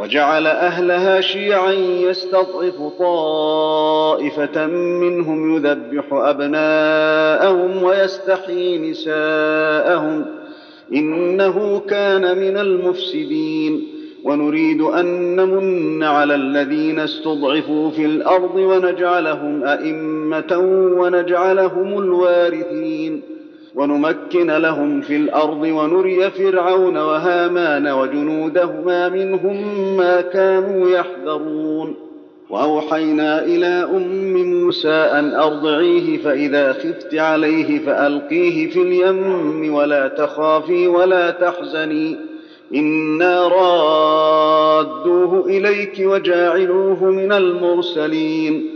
وجعل أهلها شيعا يستضعف طائفة منهم يذبح أبناءهم ويستحيي نساءهم إنه كان من المفسدين. ونريد أن نمن على الذين استضعفوا في الأرض ونجعلهم أئمة ونجعلهم الوارثين. ونمكن لهم في الأرض ونري فرعون وهامان وجنودهما منهم ما كانوا يحذرون. وأوحينا إلى أم موسى أن أرضعيه فإذا خفت عليه فألقيه في اليم ولا تخافي ولا تحزني. إنا رادوه إليك وجاعلوه من المرسلين.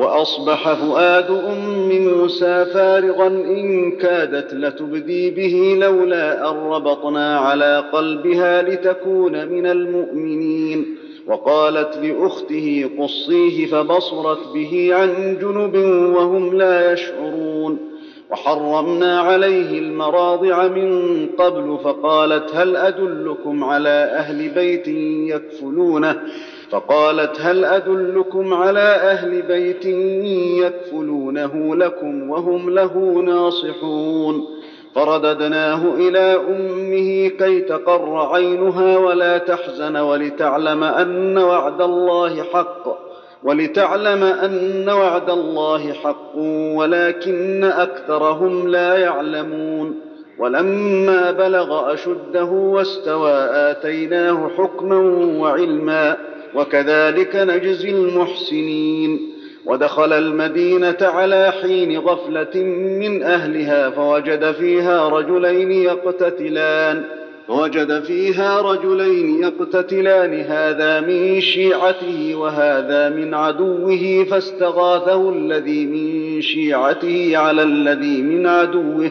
وأصبح فؤاد أم موسى فارغا إن كادت لتبدي به لولا أن ربطنا على قلبها لتكون من المؤمنين. وقالت لأخته قصيه فبصرت به عن جنب وهم لا يشعرون. وحرمنا عليه المراضع من قبل فقالت هل أدلكم على أهل بيت يكفلونه؟ فقالت هل أدلكم على أهل بيت يكفلونه لكم وهم له ناصحون؟ فرددناه إلى أمه كي تقر عينها ولا تحزن ولتعلم أن وعد الله حق ولتعلم أن وعد الله حق ولكن أكثرهم لا يعلمون. ولما بلغ أشده واستوى آتيناه حكما وعلما. وكذلك نجزي المحسنين. ودخل المدينة على حين غفلة من أهلها فوجد فيها رجلين يقتتلان. فوجد فيها رجلين يقتتلان هذا من شيعته وهذا من عدوه فاستغاثه الذي من شيعته على الذي من عدوه.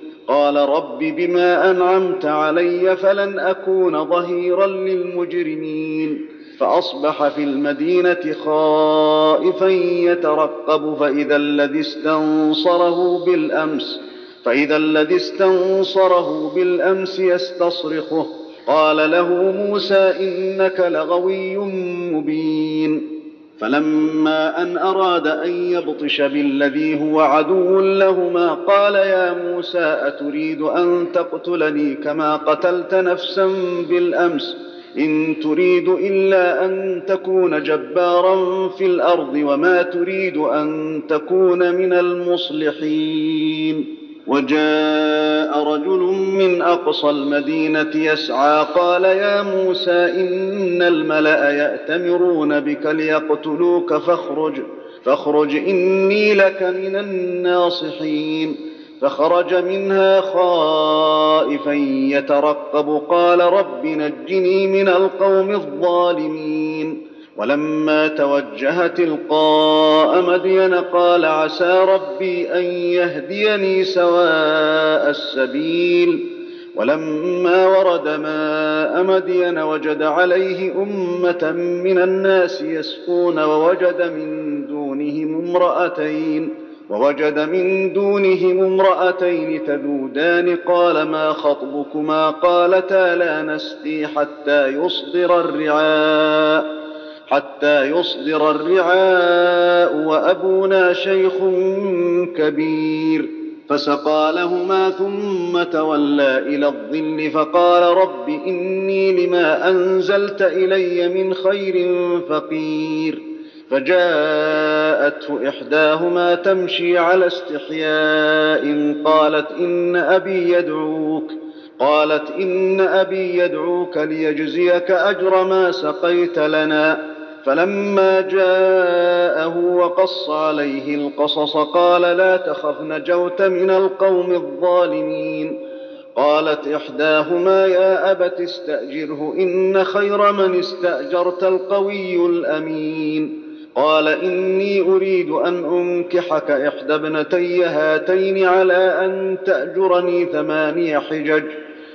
قال رب بما أنعمت علي فلن أكون ظهيرا للمجرمين. فأصبح في المدينة خائفا يترقب فإذا الذي استنصره بالأمس فإذا الذي استنصره بالأمس يستصرخه. قال له موسى إنك لغوي مبين. فلما أن أراد أن يبطش بالذي هو عدو لهما قال يا موسى أتريد أن تقتلني كما قتلت نفسا بالأمس إن تريد إلا أن تكون جبارا في الأرض وما تريد أن تكون من المصلحين وجاء رجل من أقصى المدينة يسعى قال يا موسى إن الملأ يأتمرون بك ليقتلوك فاخرج فاخرج إني لك من الناصحين. فخرج منها خائفا يترقب قال رب نجني من القوم الظالمين. ولما توجه تلقاء مدين قال عسى ربي أن يهديني سواء السبيل. ولما ورد ماء مدين وجد عليه أمة من الناس يسقون ووجد من دونهم امرأتين ووجد من دونهم امرأتين تذودان. قال ما خطبكما؟ قالتا لا نسقي حتى يصدر الرعاء. حتى يصدر الرعاء وأبونا شيخ كبير. فسقى لهما ثم تولى إلى الظل فقال رب إني لما أنزلت إلي من خير فقير. فجاءته إحداهما تمشي على استحياء قالت إن أبي يدعوك. قالت إن أبي يدعوك ليجزيك أجر ما سقيت لنا. فلما جاءه وقص عليه القصص قال لا تخف نجوت من القوم الظالمين. قالت إحداهما يا أبت استأجره إن خير من استأجرت القوي الأمين. قال إني أريد أن أنكحك إحدى ابنتي هاتين على أن تأجرني ثماني حجج.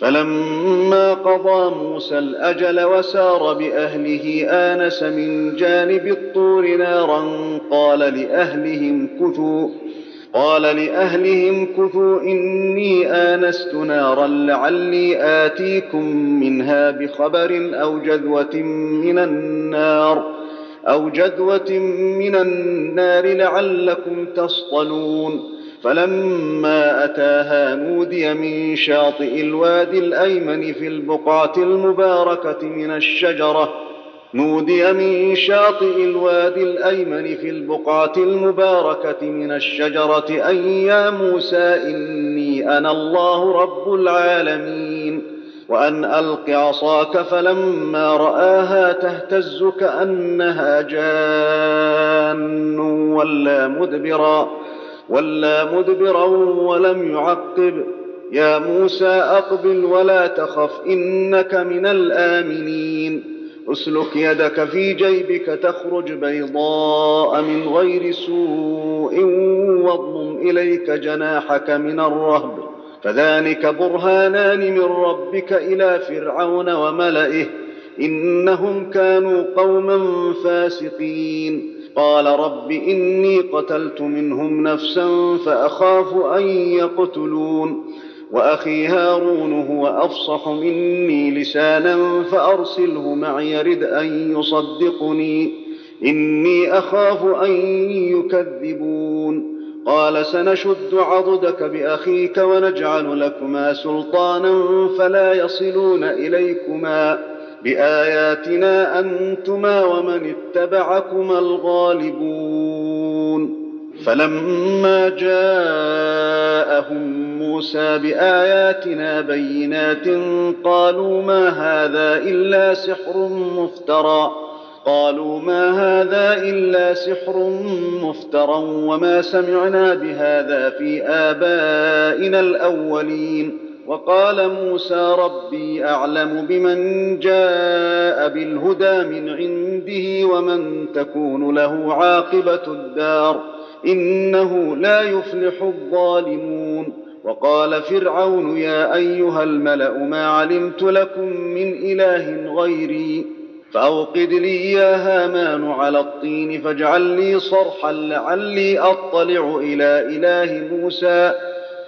فلما قضى موسى الأجل وسار بأهله آنس من جانب الطور نارا قال لأهلهم كثوا قال لأهلهم كثوا إني آنست نارا لعلي آتيكم منها بخبر أو جذوة من النار أو جذوة من النار لعلكم تصطلون. فلما أتاها نودي من شاطئ الوادي الأيمن في البقعة المباركة من الشجرة. نودي من شاطئ الوادي الأيمن في البقعة المباركة من الشجرة. ان يا موسى إني أنا الله رب العالمين. وأن ألق عصاك فلما رآها تهتز كأنها جان ولا مدبرا ولا مدبرا ولم يعقب. يا موسى اقبل ولا تخف انك من الامنين. اسلك يدك في جيبك تخرج بيضاء من غير سوء واضمم اليك جناحك من الرهب. فذلك برهانان من ربك إلى فرعون وملئه. انهم كانوا قوما فاسقين. قال رب إني قتلت منهم نفسا فأخاف أن يقتلون وأخي هارون هو أفصح مني لسانا فأرسله معي يرد أن يصدقني. إني أخاف أن يكذبون. قال سنشد عضدك بأخيك ونجعل لكما سلطانا فلا يصلون إليكما. بآياتنا أنتما ومن اتبعكما الغالبون. فلما جاءهم موسى بآياتنا بينات قالوا ما هذا إلا سحر مفترى. قالوا ما هذا إلا سحر مفترى وما سمعنا بهذا في آبائنا الأولين. وقال موسى ربي أعلم بمن جاء بالهدى من عنده ومن تكون له عاقبة الدار إنه لا يفلح الظالمون. وقال فرعون يا أيها الملأ ما علمت لكم من إله غيري فأوقد لي يا هامان على الطين فاجعل لي صرحا لعلي أطلع إلى إله موسى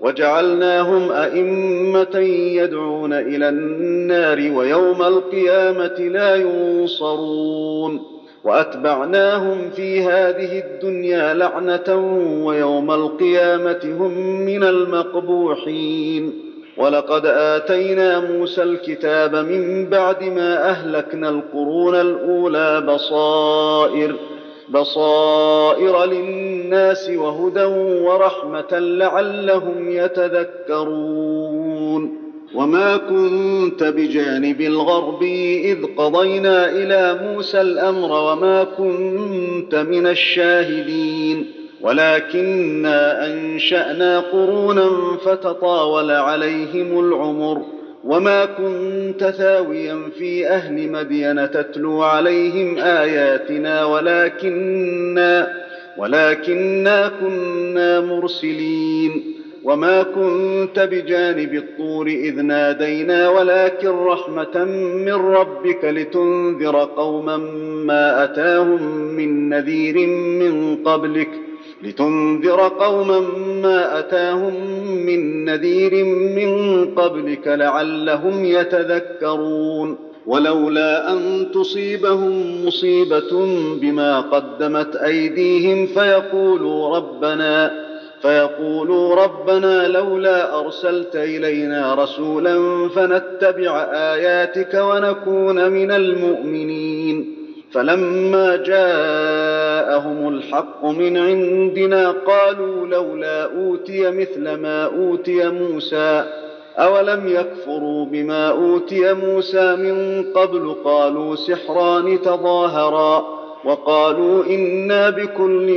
وجعلناهم أئمة يدعون إلى النار ويوم القيامة لا ينصرون وأتبعناهم في هذه الدنيا لعنة ويوم القيامة هم من المقبوحين ولقد آتينا موسى الكتاب من بعد ما أهلكنا القرون الأولى بصائر بصائر للناس وهدى ورحمة لعلهم يتذكرون. وما كنت بجانب الغرب إذ قضينا إلى موسى الأمر وما كنت من الشاهدين. ولكنا أنشأنا قرونا فتطاول عليهم العمر. وما كنت ثاويا في أهل مدين تتلو عليهم اياتنا ولكنا ولكنا كنا مرسلين وما كنت بجانب الطور اذ نادينا ولكن رحمه من ربك لتنذر قوما ما اتاهم من نذير من قبلك لتنذر قوما ما أتاهم من نذير من قبلك لعلهم يتذكرون. ولولا أن تصيبهم مصيبة بما قدمت أيديهم فيقولوا ربنا فيقولوا ربنا لولا أرسلت إلينا رسولا فنتبع آياتك ونكون من المؤمنين. فلما جاءهم الحق من عندنا قالوا لولا أوتي مثل ما أوتي موسى أولم يكفروا بما أوتي موسى من قبل قالوا سحران تظاهرا وقالوا إنا بكل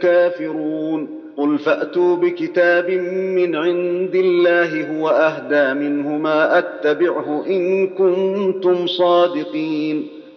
كافرون قل فأتوا بكتاب من عند الله هو أهدى منه ما أتبعه إن كنتم صادقين